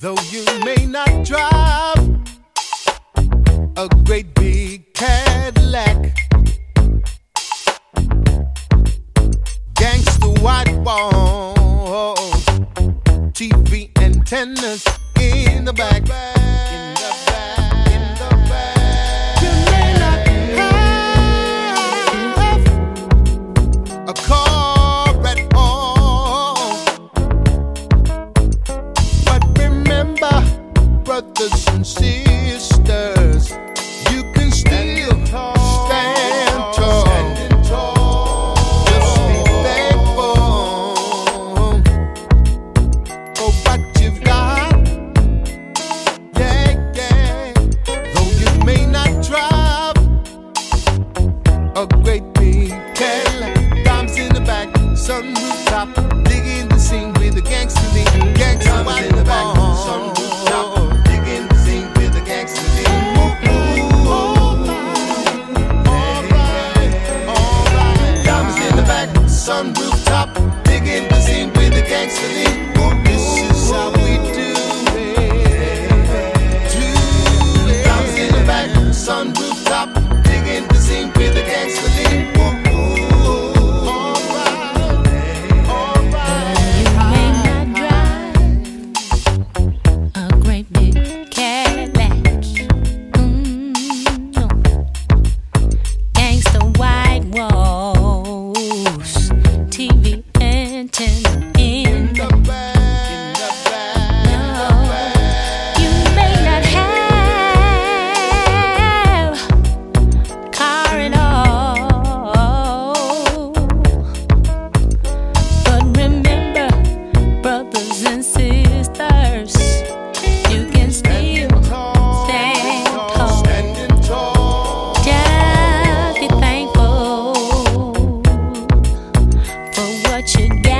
Though you may not drive a great big Cadillac, gangster white walls, TV antennas in the back. you get.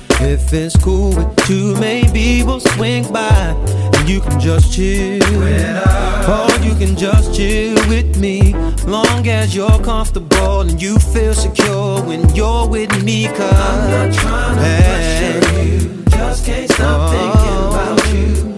If it's cool with you, maybe we'll swing by and you can just chill. Or you can just chill with me, long as you're comfortable and you feel secure when you're with me. Cause I'm not trying to pressure you, just can't stop oh, thinking about. You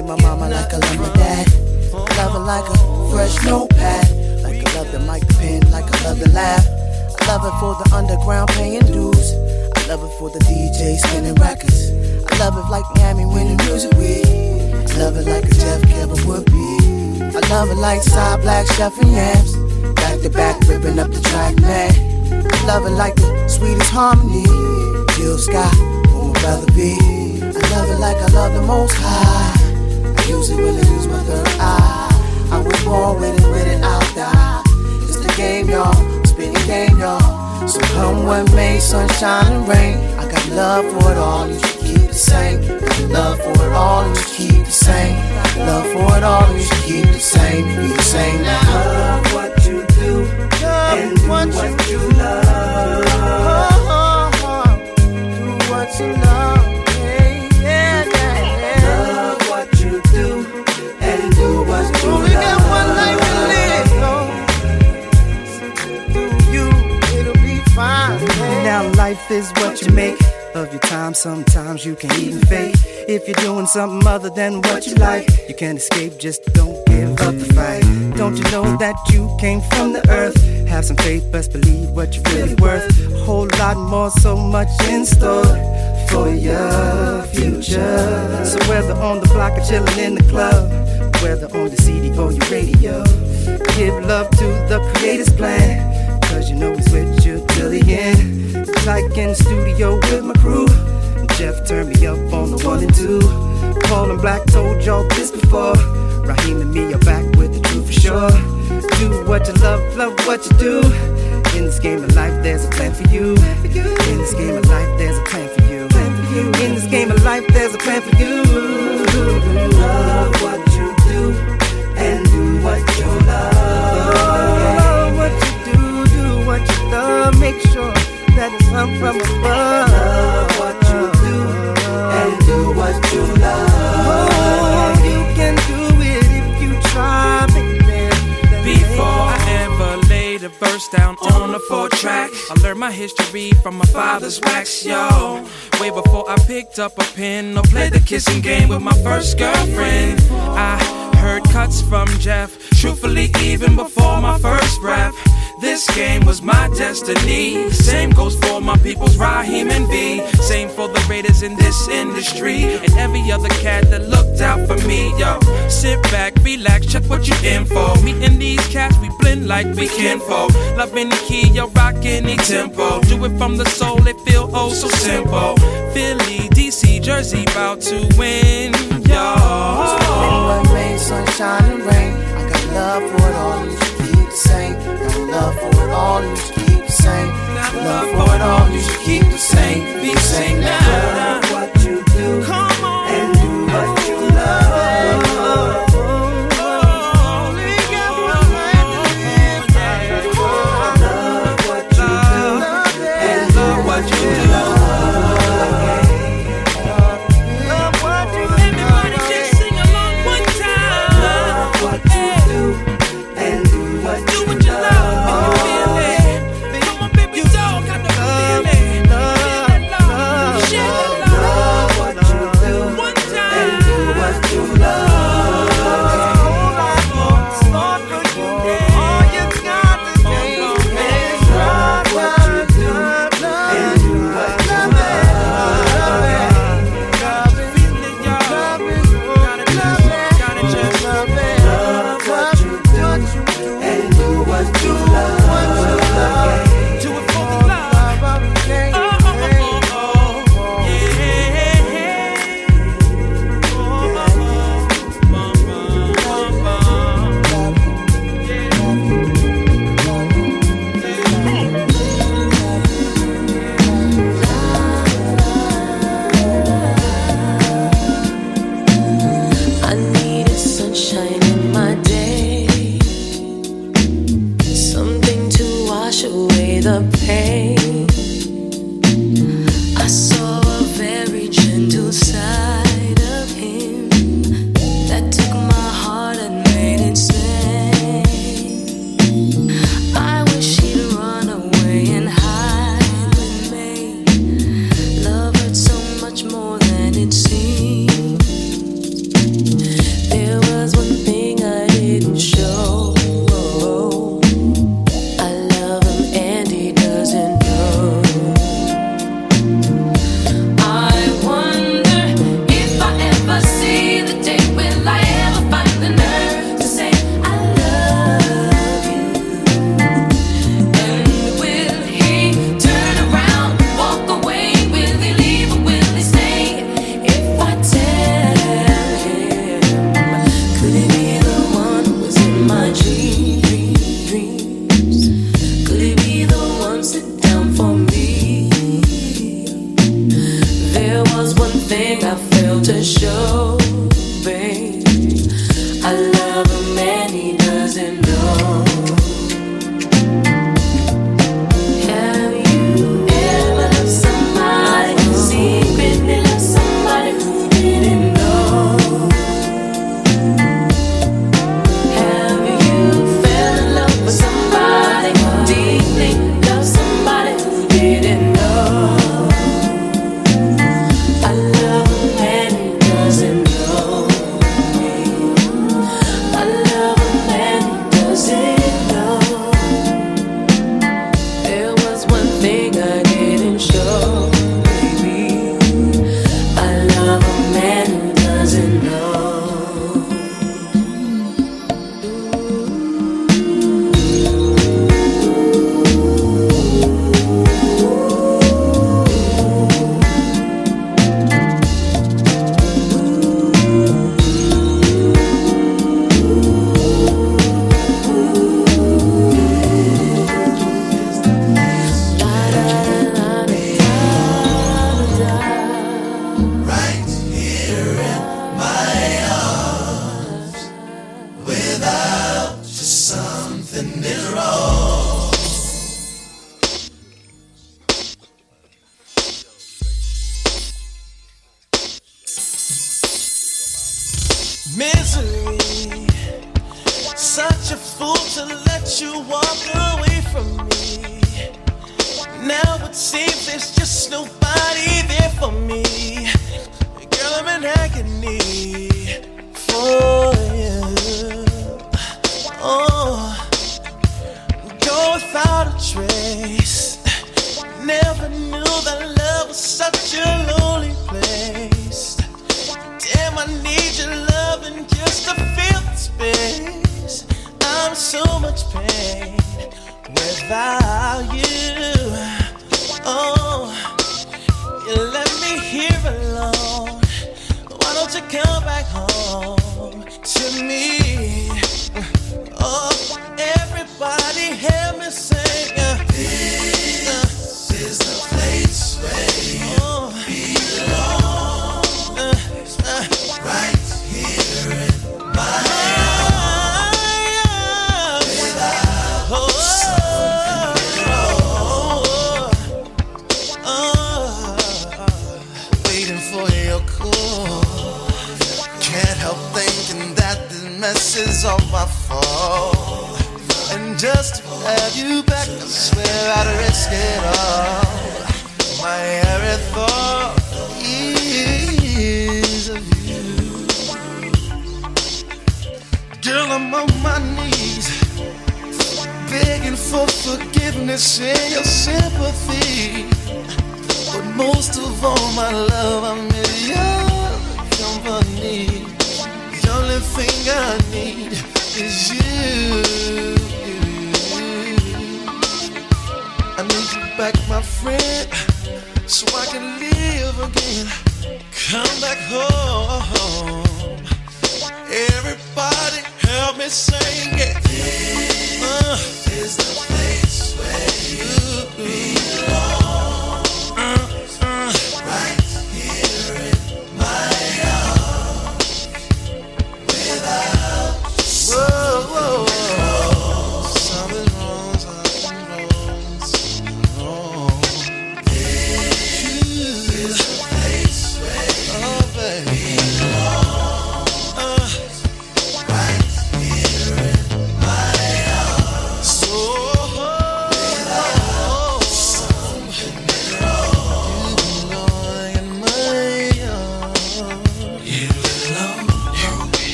like my mama, like I love my dad. Love her like a fresh notepad. Like I love the mic, pen, like I love the laugh. I love it for the underground paying dues. I love it for the DJ spinning records. I love it like Miami winning music week. I love it like a Jeff Kevin would be. I love it like side black chef and yams. Back to back, ripping up the track, man. I love it like the sweetest harmony. Jill Scott, who my brother be. I love it like I love the most high. I use it when I use eye. I was born with it, with it, I'll die. It's the game, y'all. Spinning game, y'all. So come what may, sunshine and rain. I got love for it all, you should keep the same. Got love for it all, you should keep the same. Love for it all, you should keep the same. Be the same now. Love what you do and do what you love. Do what you love. Life is what you make of your time. Sometimes you can even fake. If you're doing something other than what you like, you can't escape. Just don't give up the fight. Don't you know that you came from the earth? Have some faith, best believe what you're really worth. A whole lot more, so much in store for your future. So whether on the block or chilling in the club, whether on the CD or your radio, Give love to the creator's plan. Cause you know he's with till the end. It's like in studio with my crew. Jeff turned me up on the one and two. Paul and Black told y'all this before. Raheem and me are back with the truth for sure. Do what you love, love what you do. In this game of life, there's a plan for you. In this game of life, there's a plan for you. In this game of life, there's a plan for you. Love what you do and do what you love. Do what you love. Make sure that it's come from above. Love what you do and do what you love. Oh, you can do it if you try, baby. Before I ever laid a verse down on a four track, I learned my history from my father's wax, yo. Way before I picked up a pen or played the kissing game with my first girlfriend. I heard cuts from Jeff, truthfully, even before my first rap. This game was my destiny. Same goes for my people's Raheem and B. Same for the Raiders in this industry. And every other cat that looked out for me. Yo, sit back, relax, check what you in for. Me and these cats, we blend like we kinfolk. Love any key, yo, rock any tempo. Do it from the soul, it feel oh so simple. Philly, DC, Jersey, about to win. Yo. Rain, rain, sunshine, and rain. I got love for it all, you keep the same. All, you should keep the same. Love for it all, you should keep the same. Be the same now.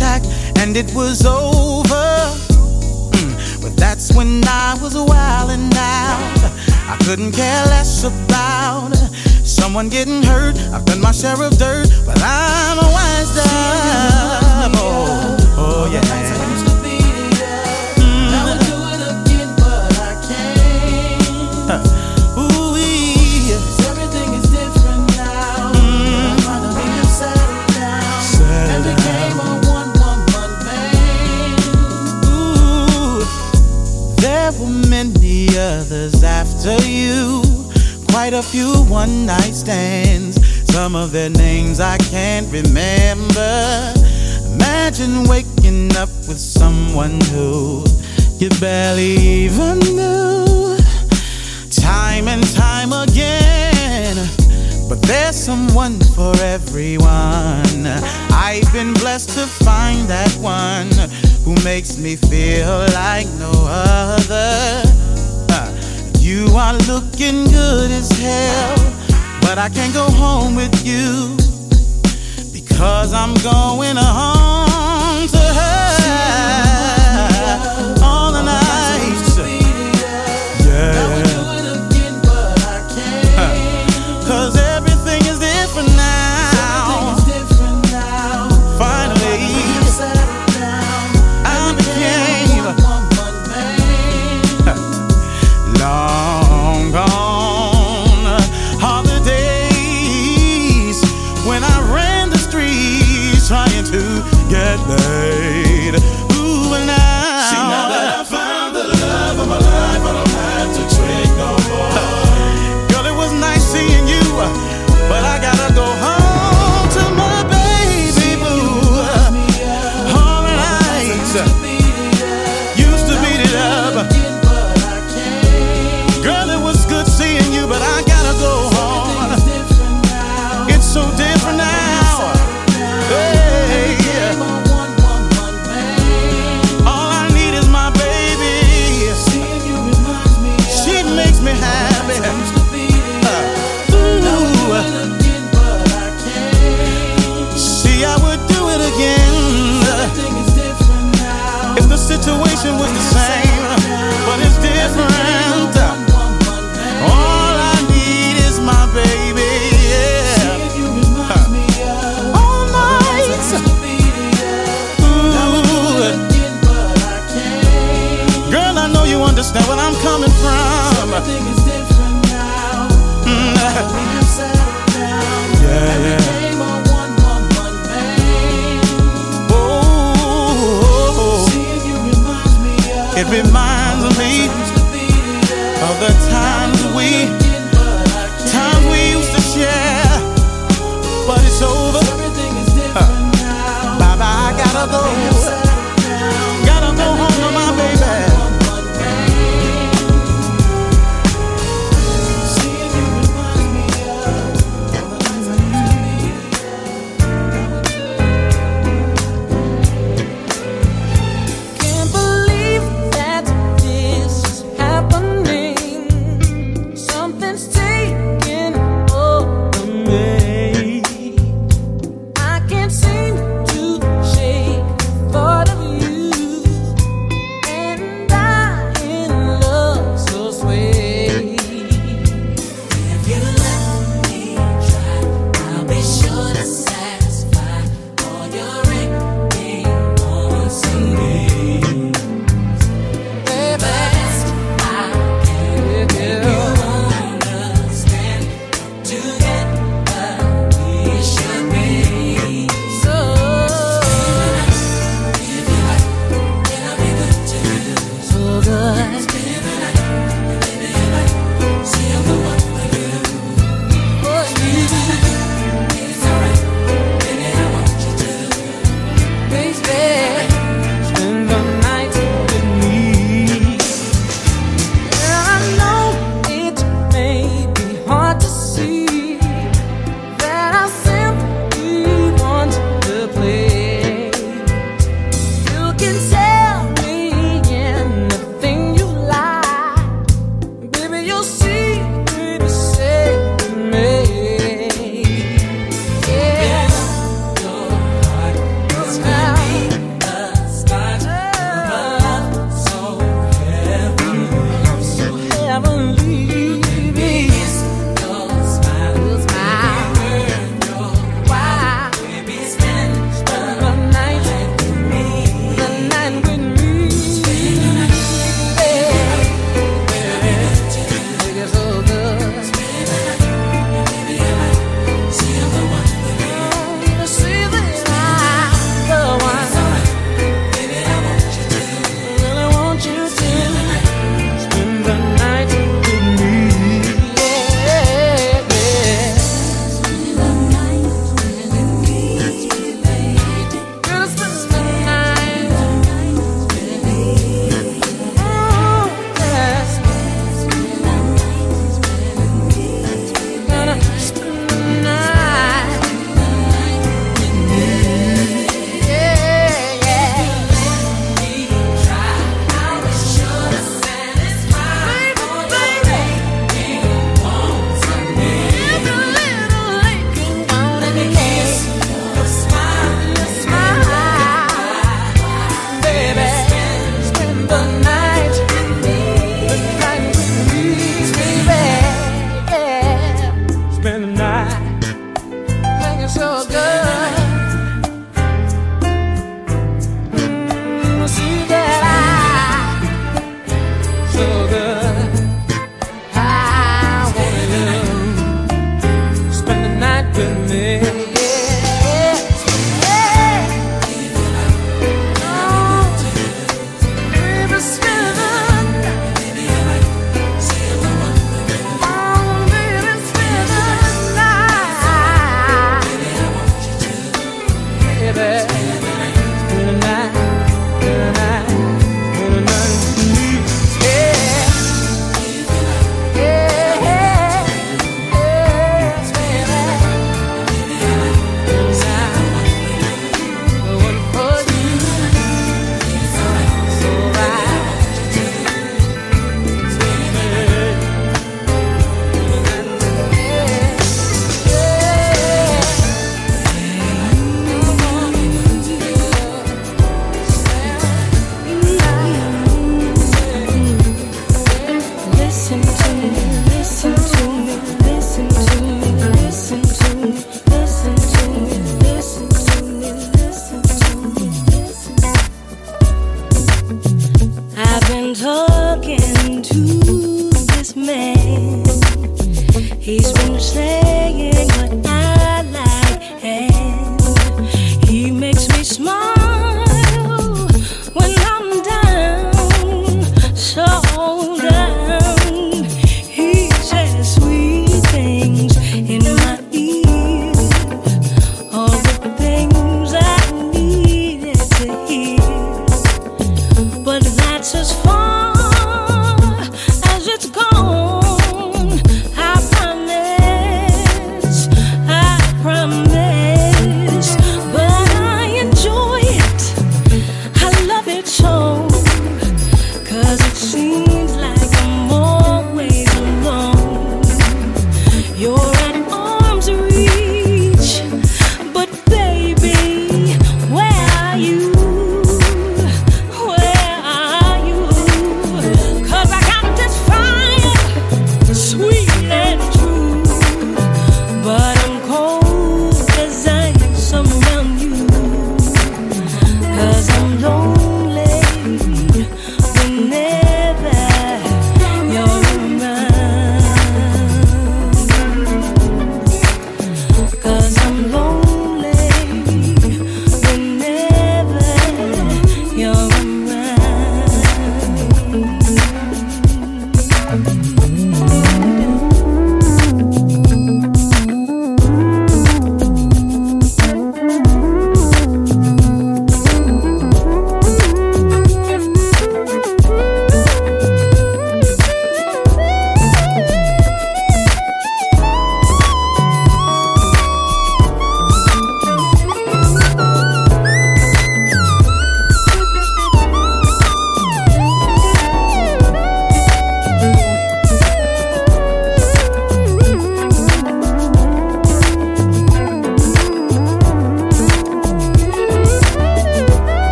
contact, and it was over. Mm, but that's when I was wildin' out. I couldn't care less about someone getting hurt. I've done my share of dirt, but I'm a wise. Oh, oh, oh yeah. others after you. Quite a few one night stands. Some of their names I can't remember. Imagine waking up with someone who you barely even knew. Time and time again. But there's someone for everyone. I've been blessed to find that one who makes me feel like no other. You are looking good as hell, but I can't go home with you because I'm going home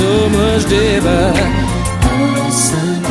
So much deeper. Now,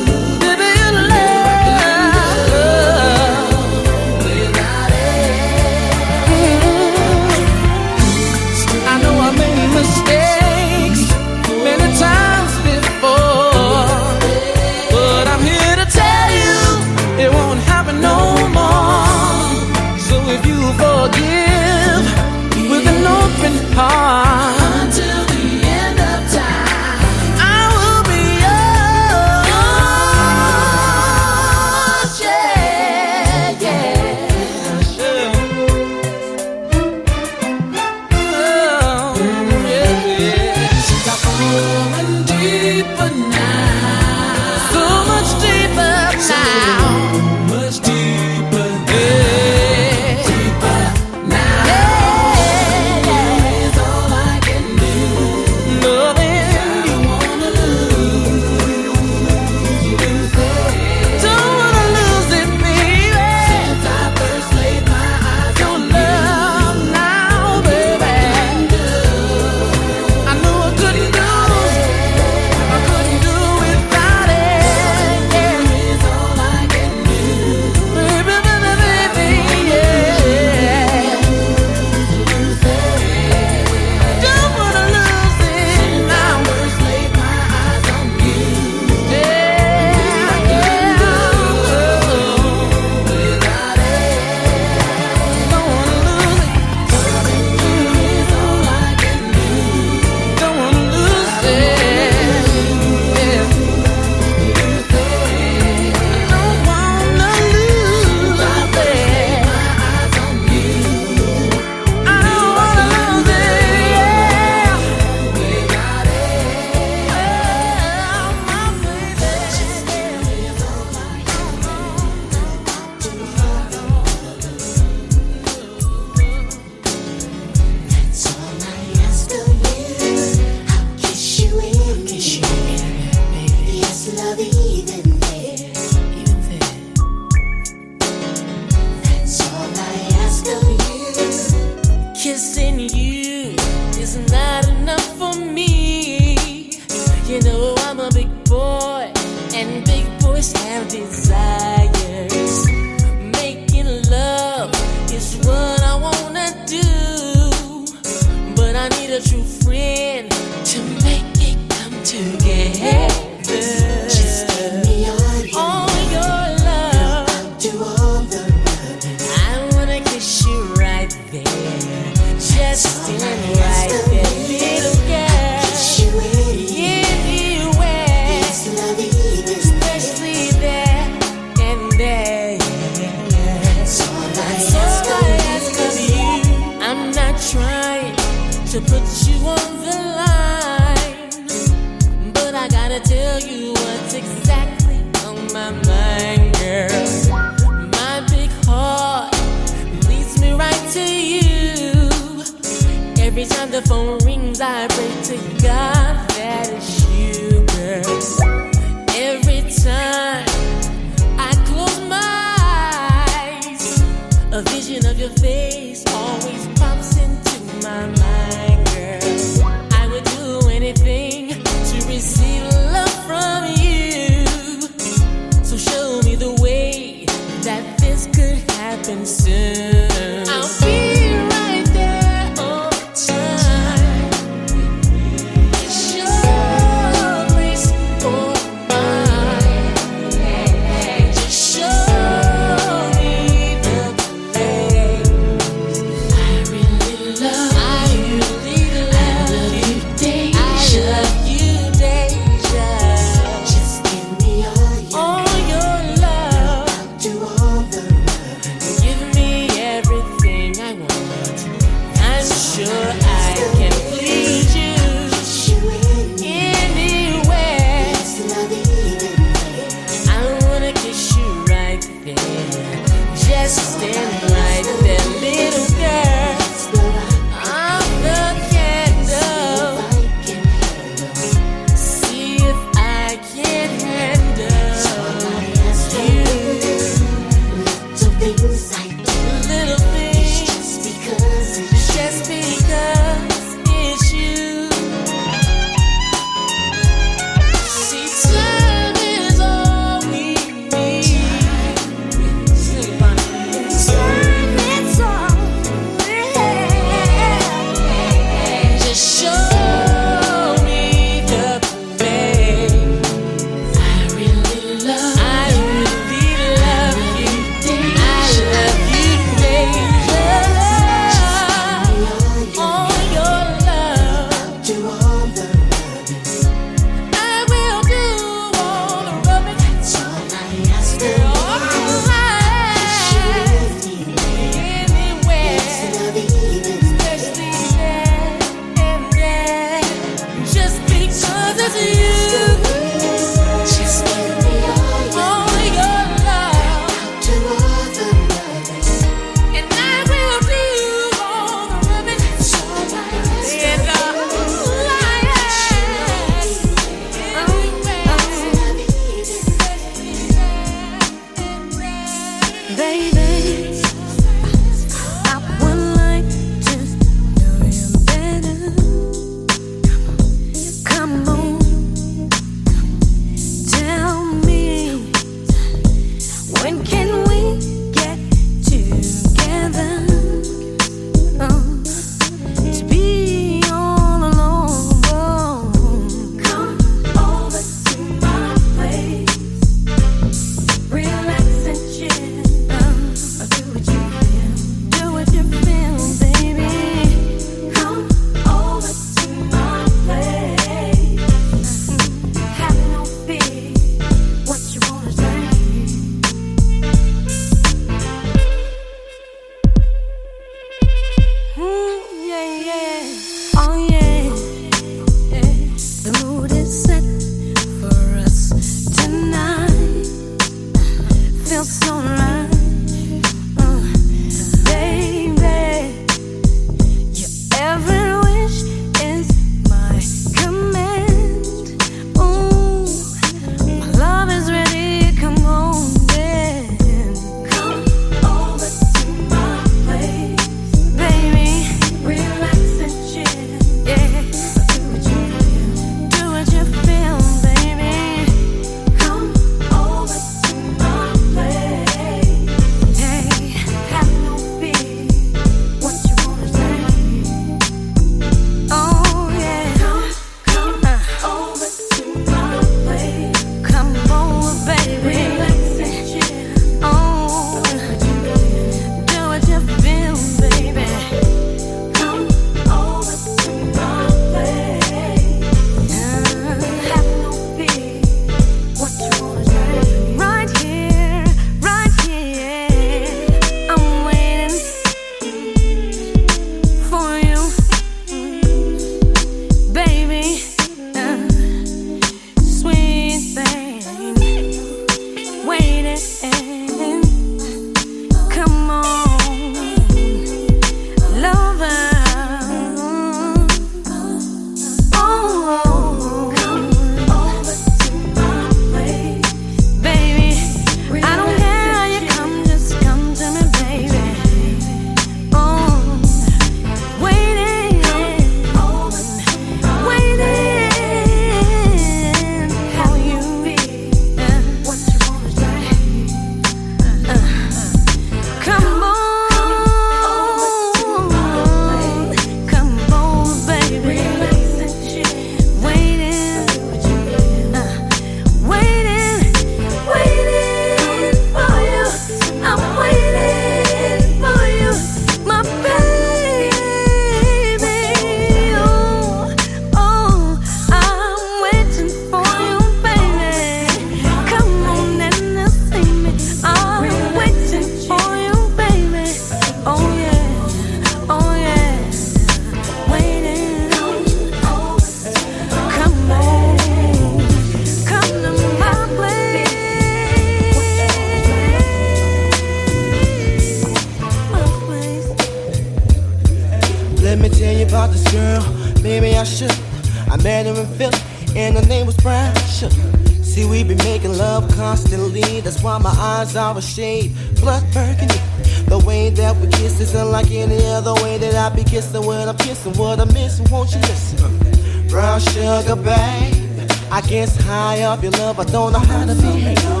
up your love, I don't know how to behave.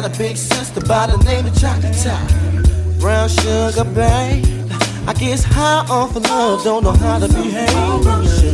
Got a big sister by the name of Chocolate Top. Brown sugar, babe. I guess high off of love, don't know how to behave.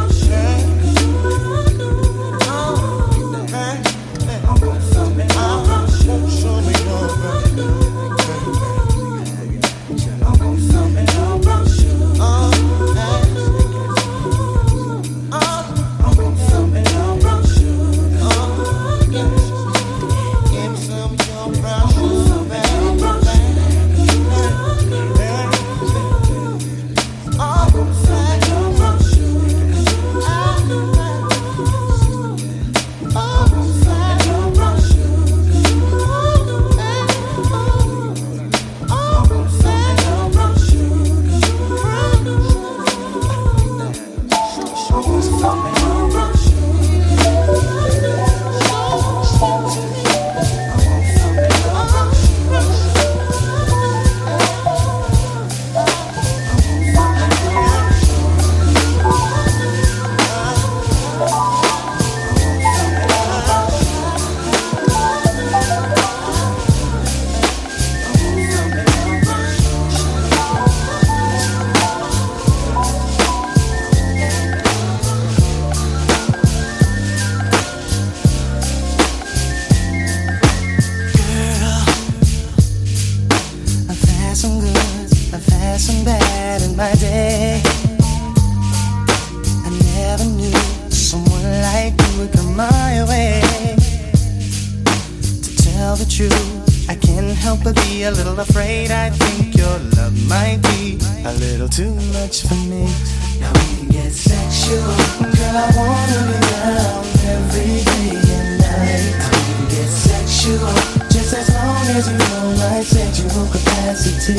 Now we can get sexual. Girl, I wanna be loved every day and night. We can get sexual, just as long as you know my sensual capacity.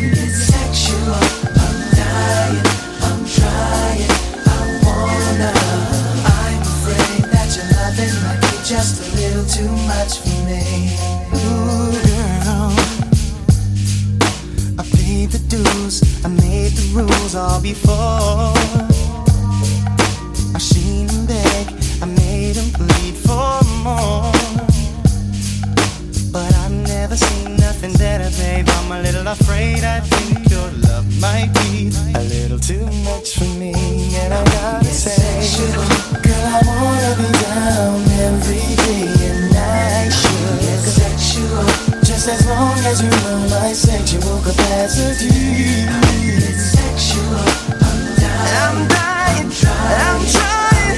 We get sexual. I'm dying, I'm trying, I wanna. I'm afraid that your loving might be just a little too much for me. Ooh. paid the dues, I made the rules all before. I seen him beg, I made him plead for more. But I've never seen nothing better, babe. I'm a little afraid. I think your love might be a little too much for me. And I gotta say, girl, I wanna be down every day and night. Sure, sexual, just as long as you're. Sexual capacity. I'm dying. I'm dying. I'm trying. I'm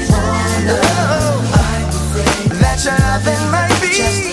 trying. Oh. I'm afraid that your loving might be. Just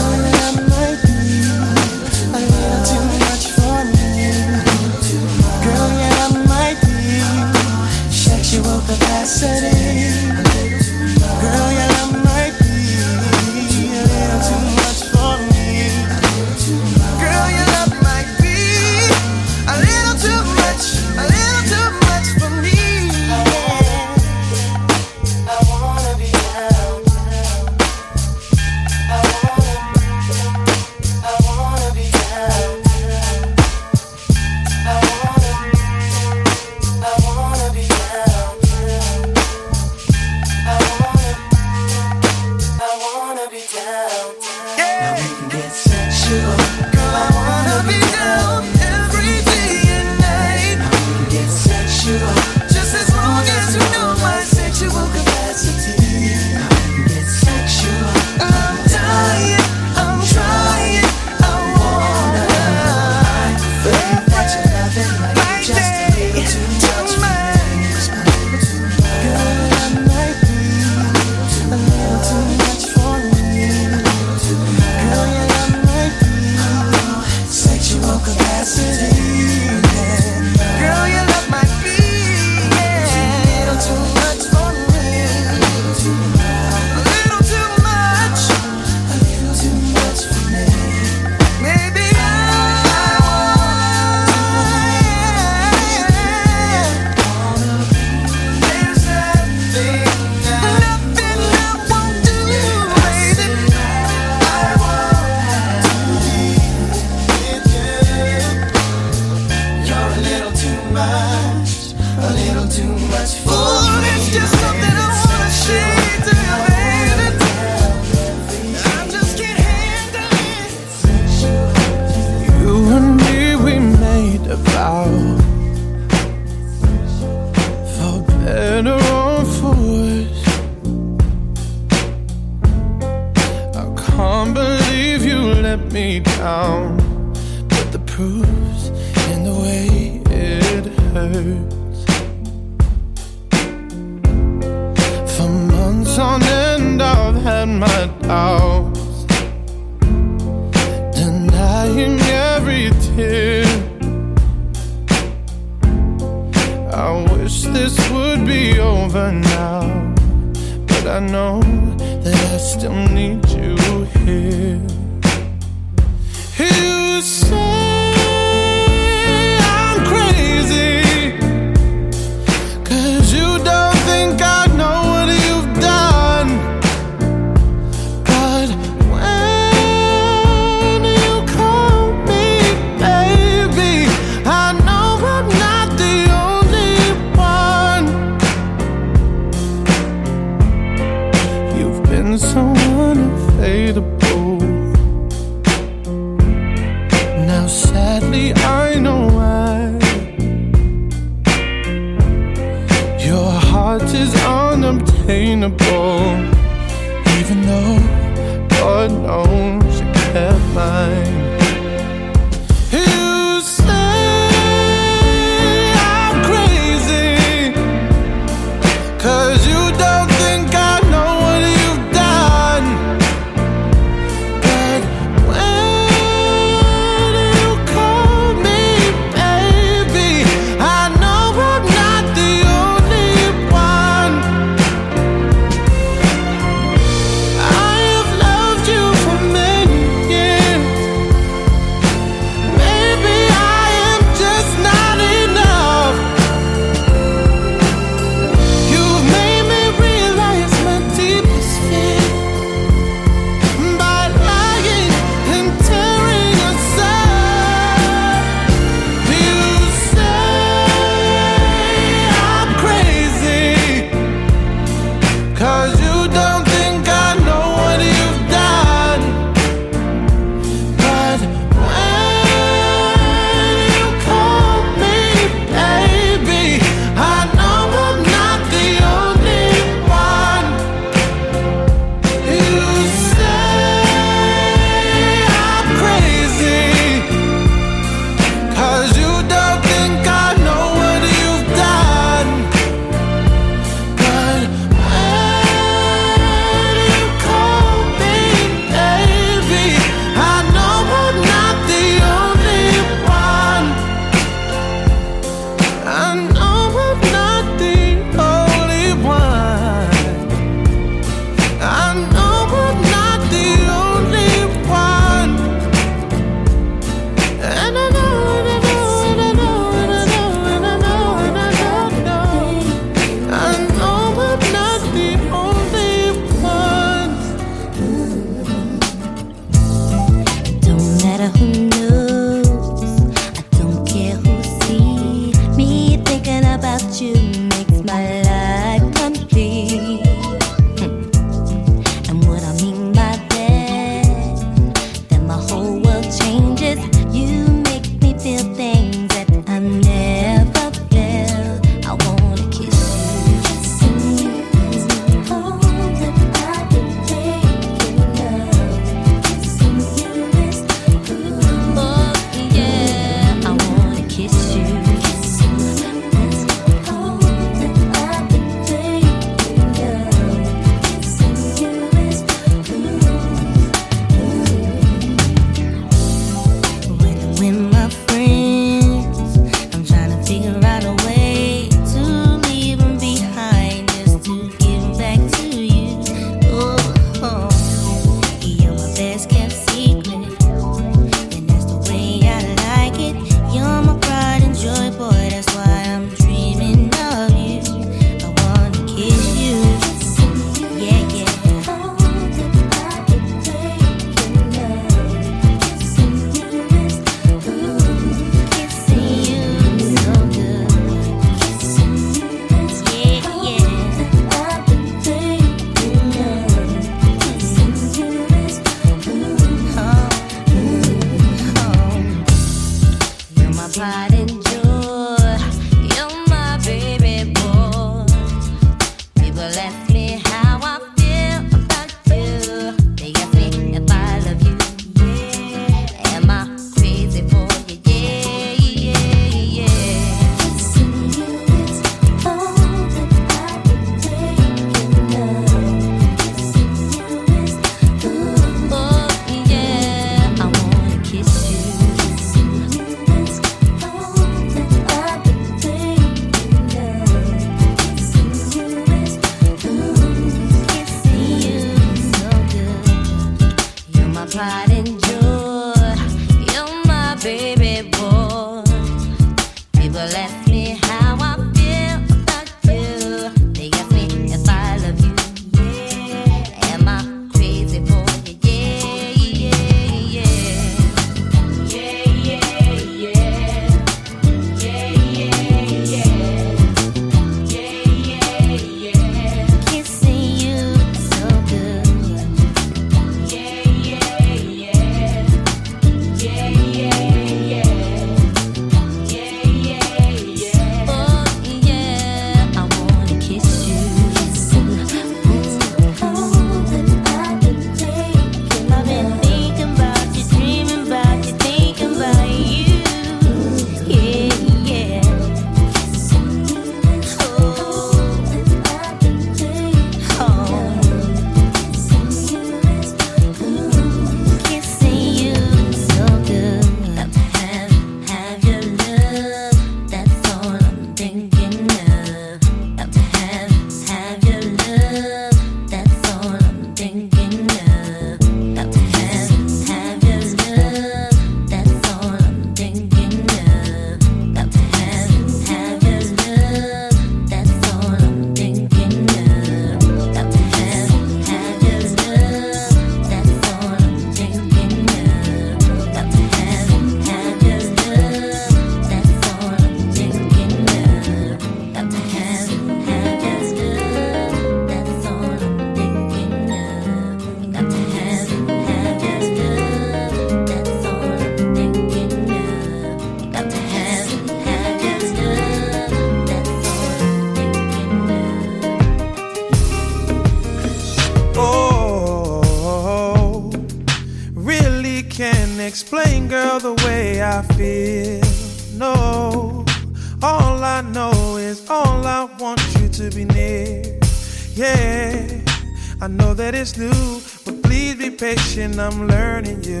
I'm learning you.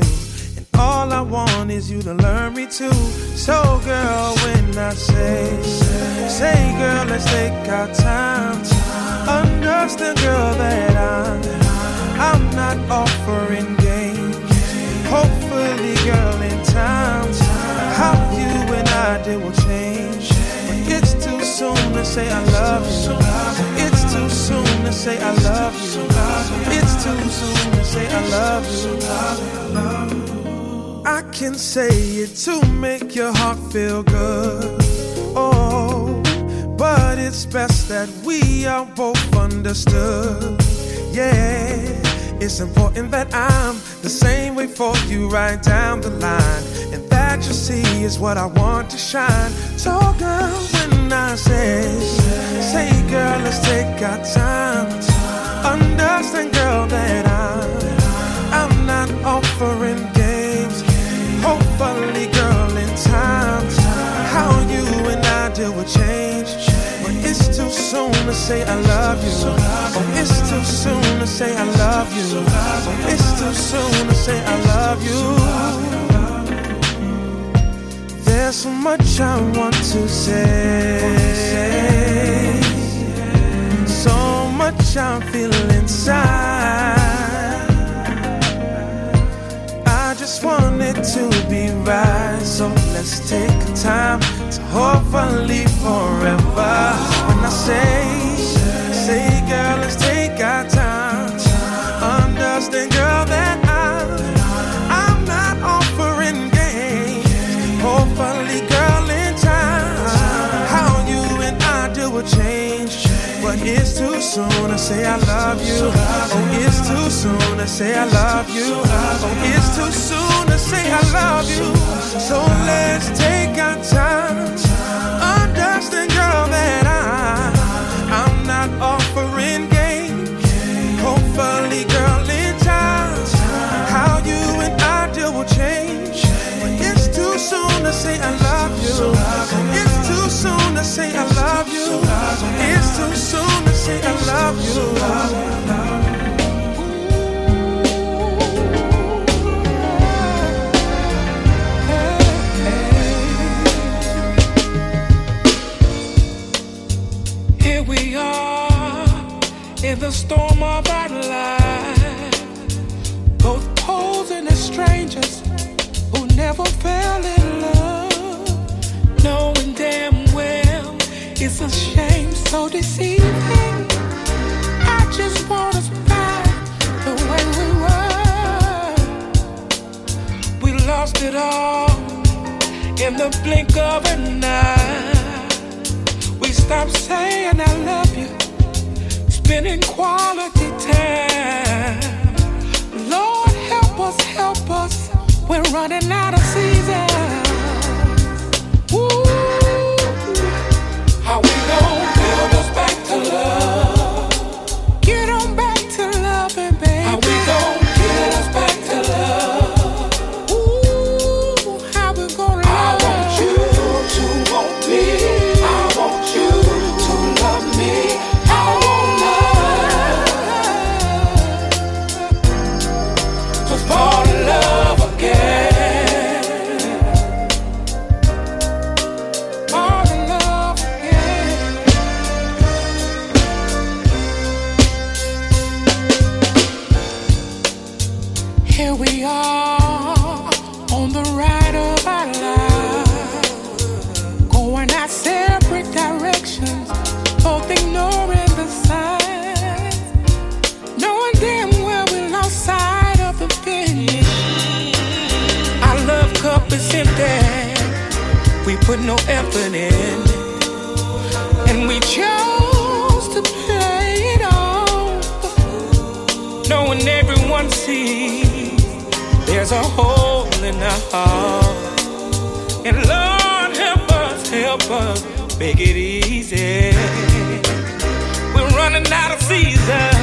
And all I want is you to learn me too. So, girl, when I say, say, girl, let's take our time. Understand, girl, that I'm, I'm not offering games. Hopefully, girl, in time, how you and I did will change. But it's too soon to say I love you. It's too soon to say I love you. Say I love you. I can say it to make your heart feel good. Oh, but it's best that we are both understood. Yeah, it's important that I'm the same way for you right down the line. And that you see is what I want to shine. So, girl, when I say, say, girl, let's take our time. Understand, girl, that I'm, I'm not offering games. Hopefully, girl, in time, how you and I deal with change. But it's too soon to say I love you. Oh, it's too soon to say I love you. Oh, it's too soon to say I love you. There's so much I want to say. Much I'm feeling inside. I just want it to be right. So let's take time to hopefully forever. When I say, say, girl, let's take our time. Understand, soon to say I love you. Oh, it's too soon to say I love you. Oh, it's too soon to say I love you. So let's take our time. Understand, girl, that I, I'm not offering games. Hopefully, girl, in time, how you and I deal will change. It's too soon to say I love you. It's too soon to say I love you. It's too soon it's a shame so deceiving. It all in the blink of an eye. We stop saying I love you, spending quality time. Lord, help us, help us. We're running out of seasons. Put no effort in, and we chose to play it off knowing everyone sees there's a hole in our heart. And Lord, help us, help us, make it easy. We're running out of season.